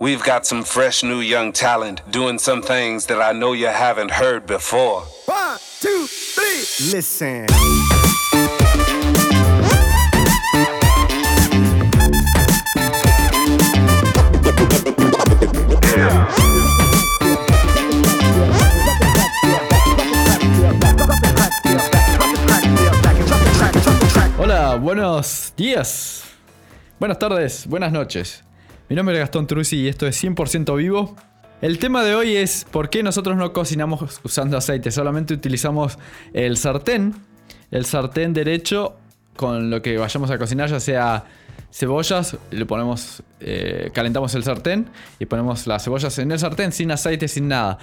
We've got some fresh new young talent doing some things that I know you haven't heard before. One, two, three. Listen. Hola, buenos días. Buenas tardes, buenas noches. Mi nombre es Gastón Truzzi y esto es 100% vivo. El tema de hoy es por qué nosotros no cocinamos usando aceite, solamente utilizamos el sartén, el sartén derecho con lo que vayamos a cocinar, ya sea cebollas, le ponemos, eh, calentamos el sartén y ponemos las cebollas en el sartén sin aceite, sin nada.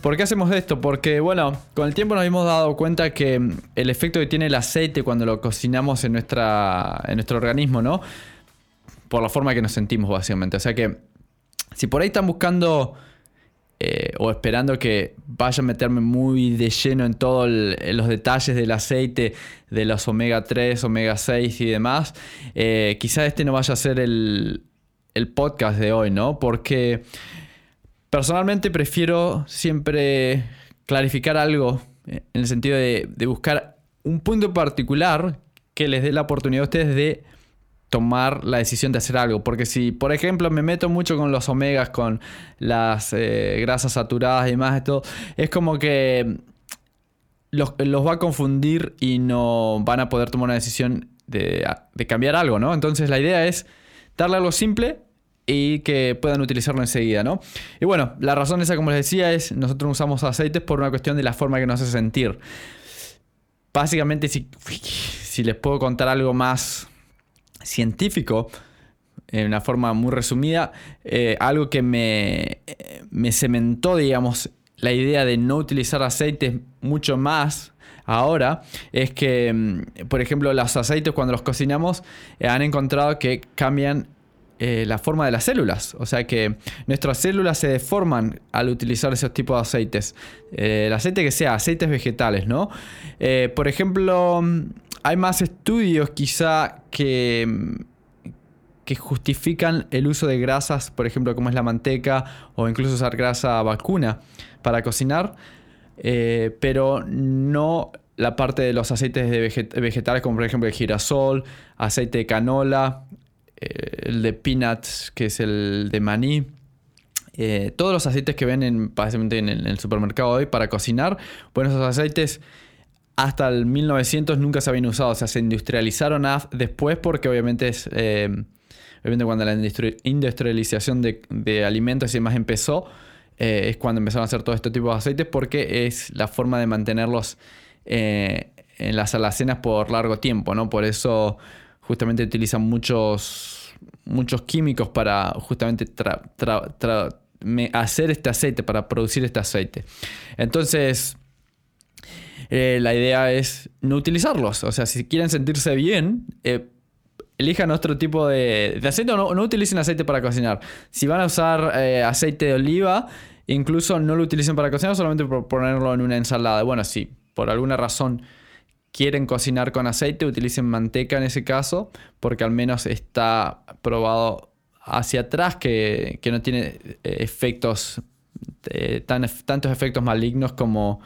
¿Por qué hacemos esto? Porque, bueno, con el tiempo nos hemos dado cuenta que el efecto que tiene el aceite cuando lo cocinamos en, nuestra, en nuestro organismo, ¿no? Por la forma que nos sentimos, básicamente. O sea que, si por ahí están buscando eh, o esperando que vaya a meterme muy de lleno en todos los detalles del aceite, de los omega 3, omega 6 y demás, eh, quizá este no vaya a ser el, el podcast de hoy, ¿no? Porque Personalmente prefiero siempre clarificar algo en el sentido de, buscar un punto particular que les dé la oportunidad a ustedes de tomar la decisión de hacer algo. Porque si, por ejemplo, me meto mucho con los omegas, con las eh, grasas saturadas y demás, esto, es como que los, va a confundir y no van a poder tomar una decisión de, de cambiar algo, ¿no? Entonces la idea es darle algo simple y que puedan utilizarlo enseguida, ¿no? Y bueno, la razón esa, como les decía, es nosotros usamos aceites por una cuestión de la forma que nos hace sentir. Básicamente, si, si les puedo contar algo más científico, en una forma muy resumida, eh, algo que me, me cementó, digamos, la idea de no utilizar aceites mucho más ahora es que, mm, por ejemplo, los aceites cuando los cocinamos eh, han encontrado que cambian eh, la forma de las células. O sea que nuestras células se deforman al utilizar esos tipos de aceites. Eh, el aceite que sea, aceites vegetales, ¿no? Eh, por ejemplo, hay más estudios quizá que, que justifican el uso de grasas, por ejemplo, como es la manteca o incluso usar grasa vacuna para cocinar, pero no la parte de los aceites de vegetales como por ejemplo el girasol, aceite de canola, el de peanuts, que es el de maní. Eh, todos los aceites que ven en, en, el supermercado hoy para cocinar, bueno, esos aceites hasta el 1900 nunca se habían usado, o sea, se industrializaron después porque obviamente es, eh, obviamente cuando la industrialización de, alimentos y demás empezó, es cuando empezaron a hacer todo este tipo de aceites porque es la forma de mantenerlos en las alacenas por largo tiempo, ¿no? Por eso justamente utilizan muchos, muchos químicos para justamente hacer este aceite, para producir este aceite. Entonces, eh, la idea es no utilizarlos. O sea, si quieren sentirse bien, eh, elijan otro tipo de, aceite o no, utilicen aceite para cocinar. Si van a usar eh, aceite de oliva, incluso no lo utilicen para cocinar, solamente por ponerlo en una ensalada. Bueno, si por alguna razón quieren cocinar con aceite, utilicen manteca en ese caso, porque al menos está probado hacia atrás que, no tiene eh, efectos, eh, tan, tantos efectos malignos como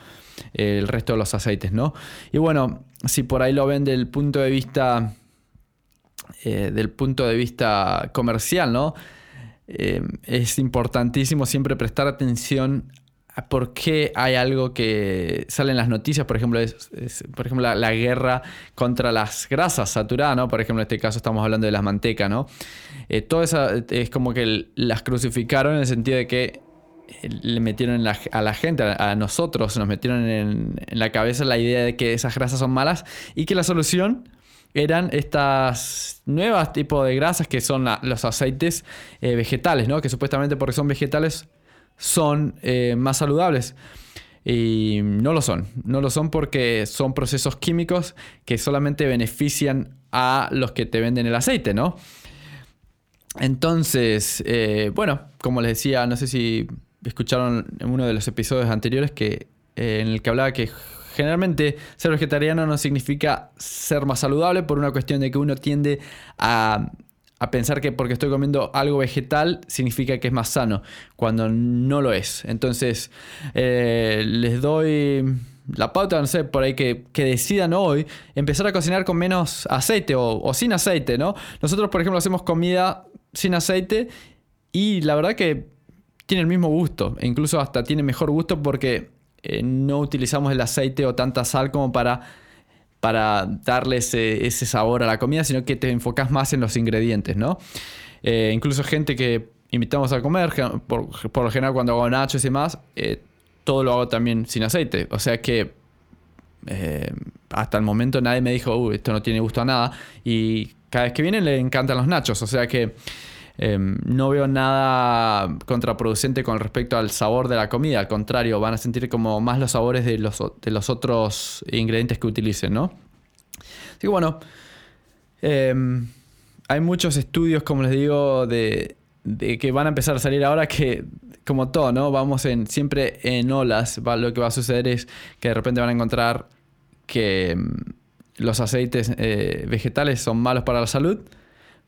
eh, el resto de los aceites, ¿no? Y bueno, si por ahí lo ven del punto de vista, del punto de vista comercial, ¿no? es importantísimo siempre prestar atención por qué hay algo que sale en las noticias, por ejemplo, por ejemplo la, guerra contra las grasas saturadas, ¿no? Por ejemplo, en este caso estamos hablando de las mantecas, ¿no? Eh, todo eso es como que las crucificaron en el sentido de que eh, le metieron a la gente, a, nosotros, nos metieron en, la cabeza la idea de que esas grasas son malas y que la solución eran estas nuevas tipos de grasas que son los aceites eh, vegetales, ¿no? Que supuestamente porque son vegetales son eh, más saludables. Y no lo son. No lo son porque son procesos químicos que solamente benefician a los que te venden el aceite, ¿no? Entonces, eh, bueno, como les decía, no sé si escucharon en uno de los episodios anteriores que, eh, en el que hablaba que generalmente ser vegetariano no significa ser más saludable por una cuestión de que uno tiende a a pensar que porque estoy comiendo algo vegetal significa que es más sano, cuando no lo es. Entonces, eh, les doy la pauta, no sé, por ahí que, decidan hoy empezar a cocinar con menos aceite o, sin aceite, ¿no? Nosotros, por ejemplo, hacemos comida sin aceite y la verdad que tiene el mismo gusto, e incluso hasta tiene mejor gusto porque eh, no utilizamos el aceite o tanta sal como para, para darle ese, sabor a la comida, sino que te enfocas más en los ingredientes, ¿no? Eh, incluso gente que invitamos a comer, por, lo general cuando hago nachos y demás, eh, todo lo hago también sin aceite. O sea que eh, hasta el momento nadie me dijo, esto no tiene gusto a nada. Y cada vez que vienen le encantan los nachos. O sea que em, no veo nada contraproducente con respecto al sabor de la comida. Al contrario, van a sentir como más los sabores de los, de los otros ingredientes que utilicen, ¿no? Así que bueno, em, hay muchos estudios, como les digo, de, que van a empezar a salir ahora que como todo, ¿no? Vamos en, siempre en olas. lo que va a suceder es que de repente van a encontrar que mm, los aceites eh, vegetales son malos para la salud,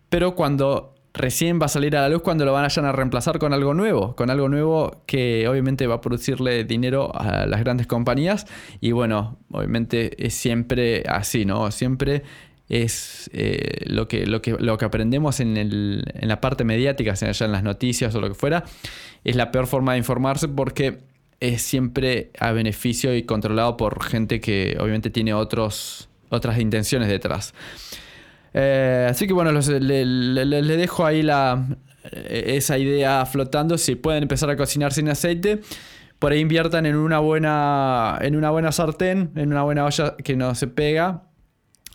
pero cuando recién va a salir a la luz, cuando lo van a reemplazar con algo nuevo, con algo nuevo que obviamente va a producirle dinero a las grandes compañías y bueno, obviamente es siempre así, ¿no? Siempre es eh, lo, que, lo, que, lo que aprendemos en, el, en la parte mediática, sea en las noticias o lo que fuera, es la peor forma de informarse porque es siempre a beneficio y controlado por gente que obviamente tiene otros, otras intenciones detrás. Eh, así que bueno, le, dejo ahí la, esa idea flotando. Si pueden empezar a cocinar sin aceite, por ahí inviertan en una buena, en una buena sartén, en una buena olla que no se pega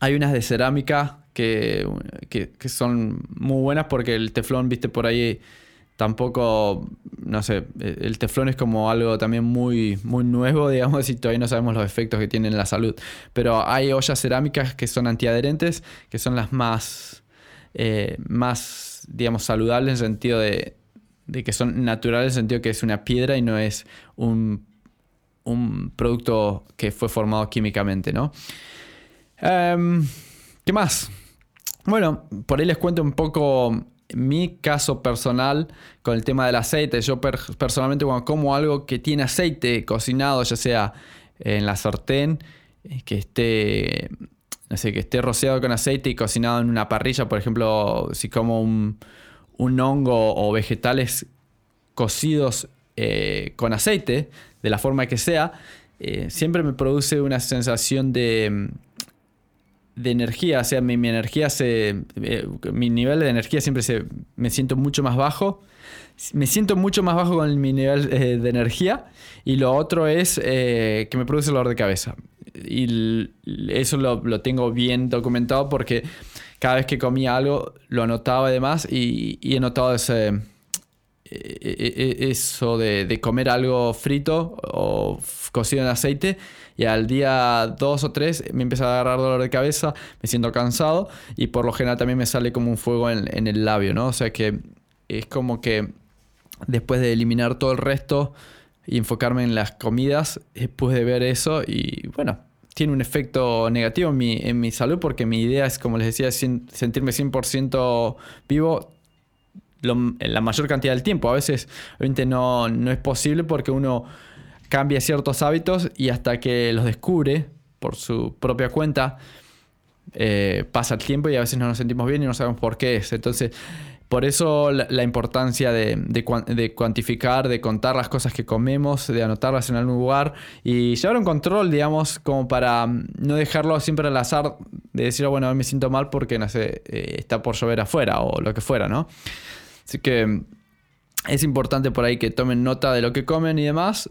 hay unas de cerámica que, son muy buenas porque el teflón, viste, por ahí tampoco, no sé, el teflón es como algo también muy, muy nuevo, digamos, y todavía no sabemos los efectos que tiene en la salud. Pero hay ollas cerámicas que son antiadherentes, que son las más, eh, más digamos, saludables en el sentido de, que son naturales, en el sentido que es una piedra y no es un, un producto que fue formado químicamente, ¿no? Em, ¿Qué más? Bueno, por ahí les cuento un poco mi caso personal con el tema del aceite. Yo personalmente cuando como algo que tiene aceite cocinado, ya sea en la sartén, eh, que esté, no sé, que esté rociado con aceite y cocinado en una parrilla, por ejemplo, si como un, hongo o vegetales cocidos eh, con aceite, de la forma que sea, eh, siempre me produce una sensación de de energía, o sea, mi, energía se. Eh, mi nivel de energía siempre se. Me siento mucho más bajo. Me siento mucho más bajo con mi nivel eh, de energía. Y lo otro es eh, que me produce dolor de cabeza. Y eso lo, tengo bien documentado porque cada vez que comía algo lo anotaba además y, y he notado ese eso de, comer algo frito o cocido en aceite y al día 2 o 3 me empieza a agarrar dolor de cabeza, me siento cansado y por lo general también me sale como un fuego en, el labio, ¿no? O sea que es como que después de eliminar todo el resto y enfocarme en las comidas, después de ver eso y bueno, tiene un efecto negativo en mi, en mi salud porque mi idea es, como les decía, sentirme 100% vivo la mayor cantidad del tiempo. A veces, obviamente, no, no es posible porque uno cambia ciertos hábitos y hasta que los descubre por su propia cuenta, eh, pasa el tiempo y a veces no nos sentimos bien y no sabemos por qué es. Entonces, por eso la, importancia de, de, cuantificar, de contar las cosas que comemos, de anotarlas en algún lugar y llevar un control, digamos, como para mm, no dejarlo siempre al azar de decir, bueno, hoy me siento mal porque, no sé, eh, está por llover afuera o lo que fuera, ¿no? Así que mm, es importante por ahí que tomen nota de lo que comen y demás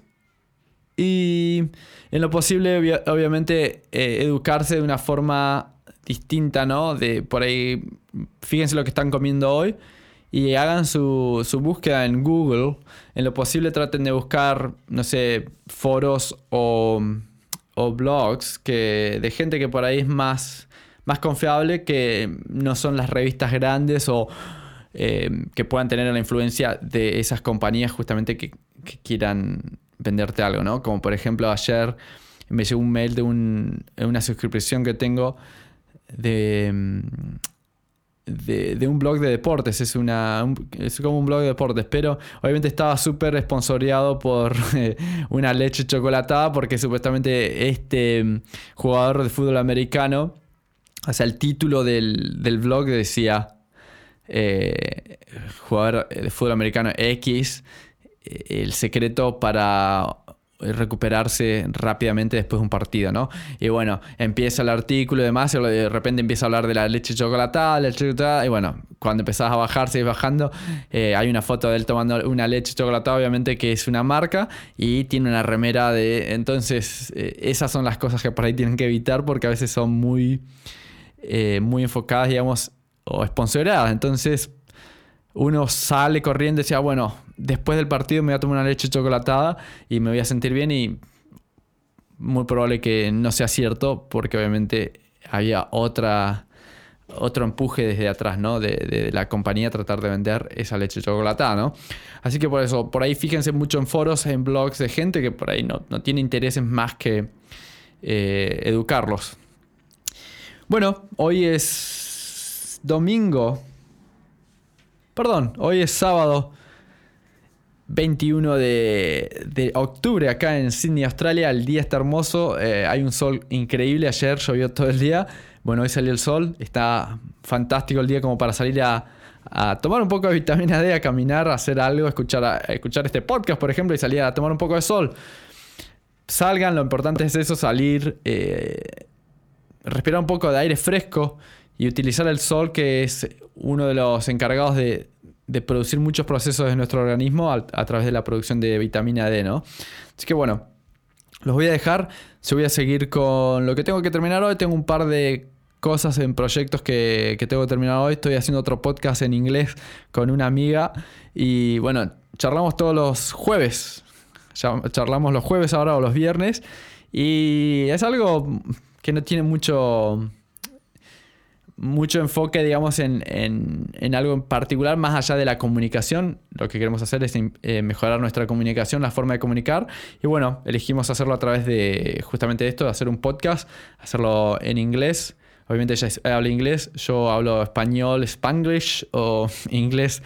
y en lo posible, obviamente, eh, educarse de una forma distinta, ¿no? De por ahí, fíjense lo que están comiendo hoy y hagan su, búsqueda en Google. En lo posible traten de buscar, no sé, foros o, blogs que, de gente que por ahí es más, más confiable que no son las revistas grandes o eh, que puedan tener la influencia de esas compañías justamente que quieran venderte algo, ¿no? Como por ejemplo ayer me llegó un mail de una suscripción que tengo de, de, un blog de deportes, es, una, es como un blog de deportes, pero obviamente estaba súper esponsoreado por una leche chocolatada porque supuestamente este jugador de fútbol americano, o el título del, del blog decía eh, jugador de fútbol americano X, eh, el secreto para recuperarse rápidamente después de un partido, ¿no? Y bueno, empieza el artículo y demás, y de repente empieza a hablar de la leche chocolatada, leche chocolatada, y bueno, cuando empezás a bajar, seguís bajando, eh, hay una foto de él tomando una leche chocolatada, obviamente que es una marca, y tiene una remera de... Entonces, eh, esas son las cosas que por ahí tienen que evitar porque a veces son muy, eh, muy enfocadas, digamos, o sponsoradas. Entonces, uno sale corriendo y decía, bueno, después del partido me voy a tomar una leche chocolatada y me voy a sentir bien y muy probable que no sea cierto porque obviamente había otra otro empuje desde atrás, ¿no? De, la compañía tratar de vender esa leche chocolatada, ¿no? Así que por eso, por ahí fíjense mucho en foros, en blogs de gente que por ahí no, tiene intereses más que eh, educarlos. Bueno, hoy es domingo. Perdón, hoy es sábado 21 de, octubre acá en Sydney, Australia. El día está hermoso, eh, hay un sol increíble. Ayer llovió todo el día. Bueno, hoy salió el sol, está fantástico el día como para salir a, tomar un poco de vitamina D, a caminar, a hacer algo, a escuchar, escuchar este podcast, por ejemplo, y salir a tomar un poco de sol. Salgan, lo importante es eso, salir, eh, respirar un poco de aire fresco y utilizar el sol, que es uno de los encargados de, producir muchos procesos en nuestro organismo a, través de la producción de vitamina D, ¿no? Así que bueno, los voy a dejar. Se voy a seguir con lo que tengo que terminar hoy. Tengo un par de cosas en proyectos que, tengo que terminar hoy. Estoy haciendo otro podcast en inglés con una amiga. Y bueno, charlamos todos los jueves. Charlamos los jueves ahora o los viernes. Y es algo que no tiene mucho mucho enfoque, digamos, en, algo en particular, más allá de la comunicación. Lo que queremos hacer es eh, mejorar nuestra comunicación, la forma de comunicar. Y bueno, elegimos hacerlo a través de justamente esto, de hacer un podcast, hacerlo en inglés. Obviamente ella habla inglés, yo hablo español, spanglish o inglés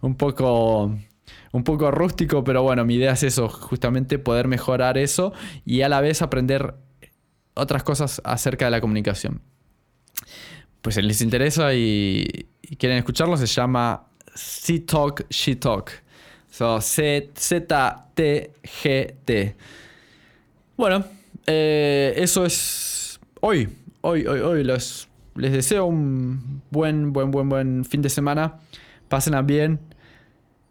un poco un poco rústico, pero bueno, mi idea es eso, justamente poder mejorar eso y a la vez aprender otras cosas acerca de la comunicación pues les interesa y, quieren escucharlo, se llama C Talk, She Talk. So, Z-T-G-T. Bueno, eh, eso es hoy. Hoy, hoy, hoy. Les, deseo un buen, buen, buen, buen fin de semana. Pásenla bien.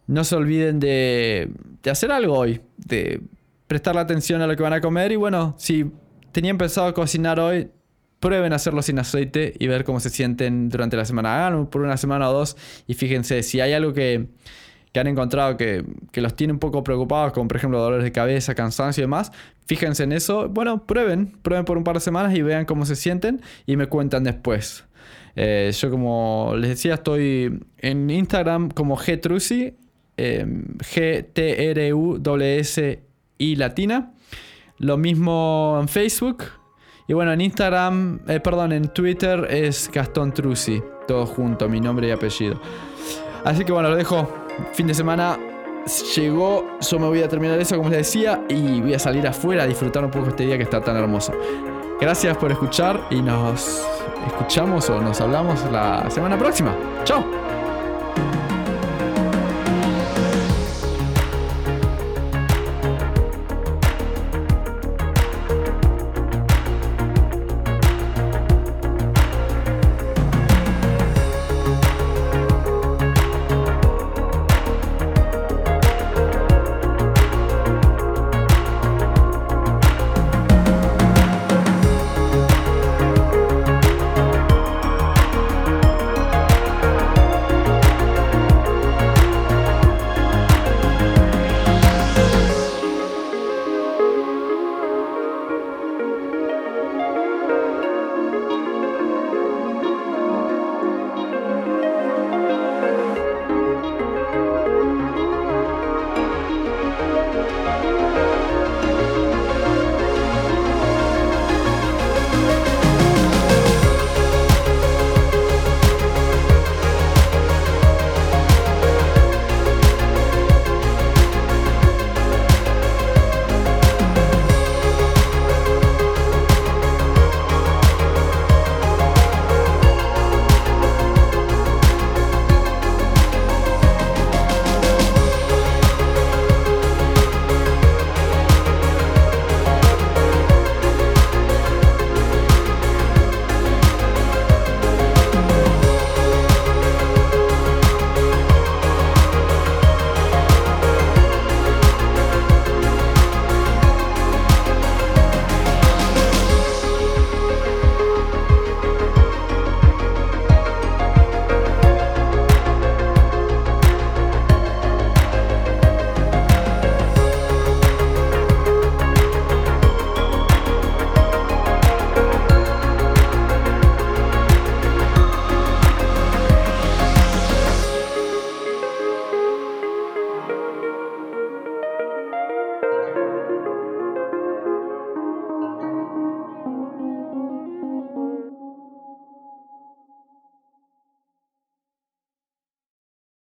No se olviden de, de hacer algo hoy. De prestarle atención a lo que van a comer. Y bueno, si tenían pensado cocinar hoy, prueben hacerlo sin aceite y ver cómo se sienten durante la semana. Hagan por una semana o dos y fíjense si hay algo que, han encontrado que, los tiene un poco preocupados, como por ejemplo dolores de cabeza, cansancio y demás. Fíjense en eso. Bueno, prueben, prueben por un par de semanas y vean cómo se sienten y me cuentan después. Eh, yo como les decía, estoy en Instagram como Gtrusi, eh, G-T-R-U-S-I latina. Lo mismo en Facebook, y bueno, en Instagram, eh, perdón, en Twitter es Gastón Trusi, todo junto, mi nombre y apellido. Así que bueno, lo dejo. Fin de semana llegó, yo me voy a terminar eso como les decía y voy a salir afuera a disfrutar un poco este día que está tan hermoso. Gracias por escuchar y nos escuchamos o nos hablamos la semana próxima. Chao.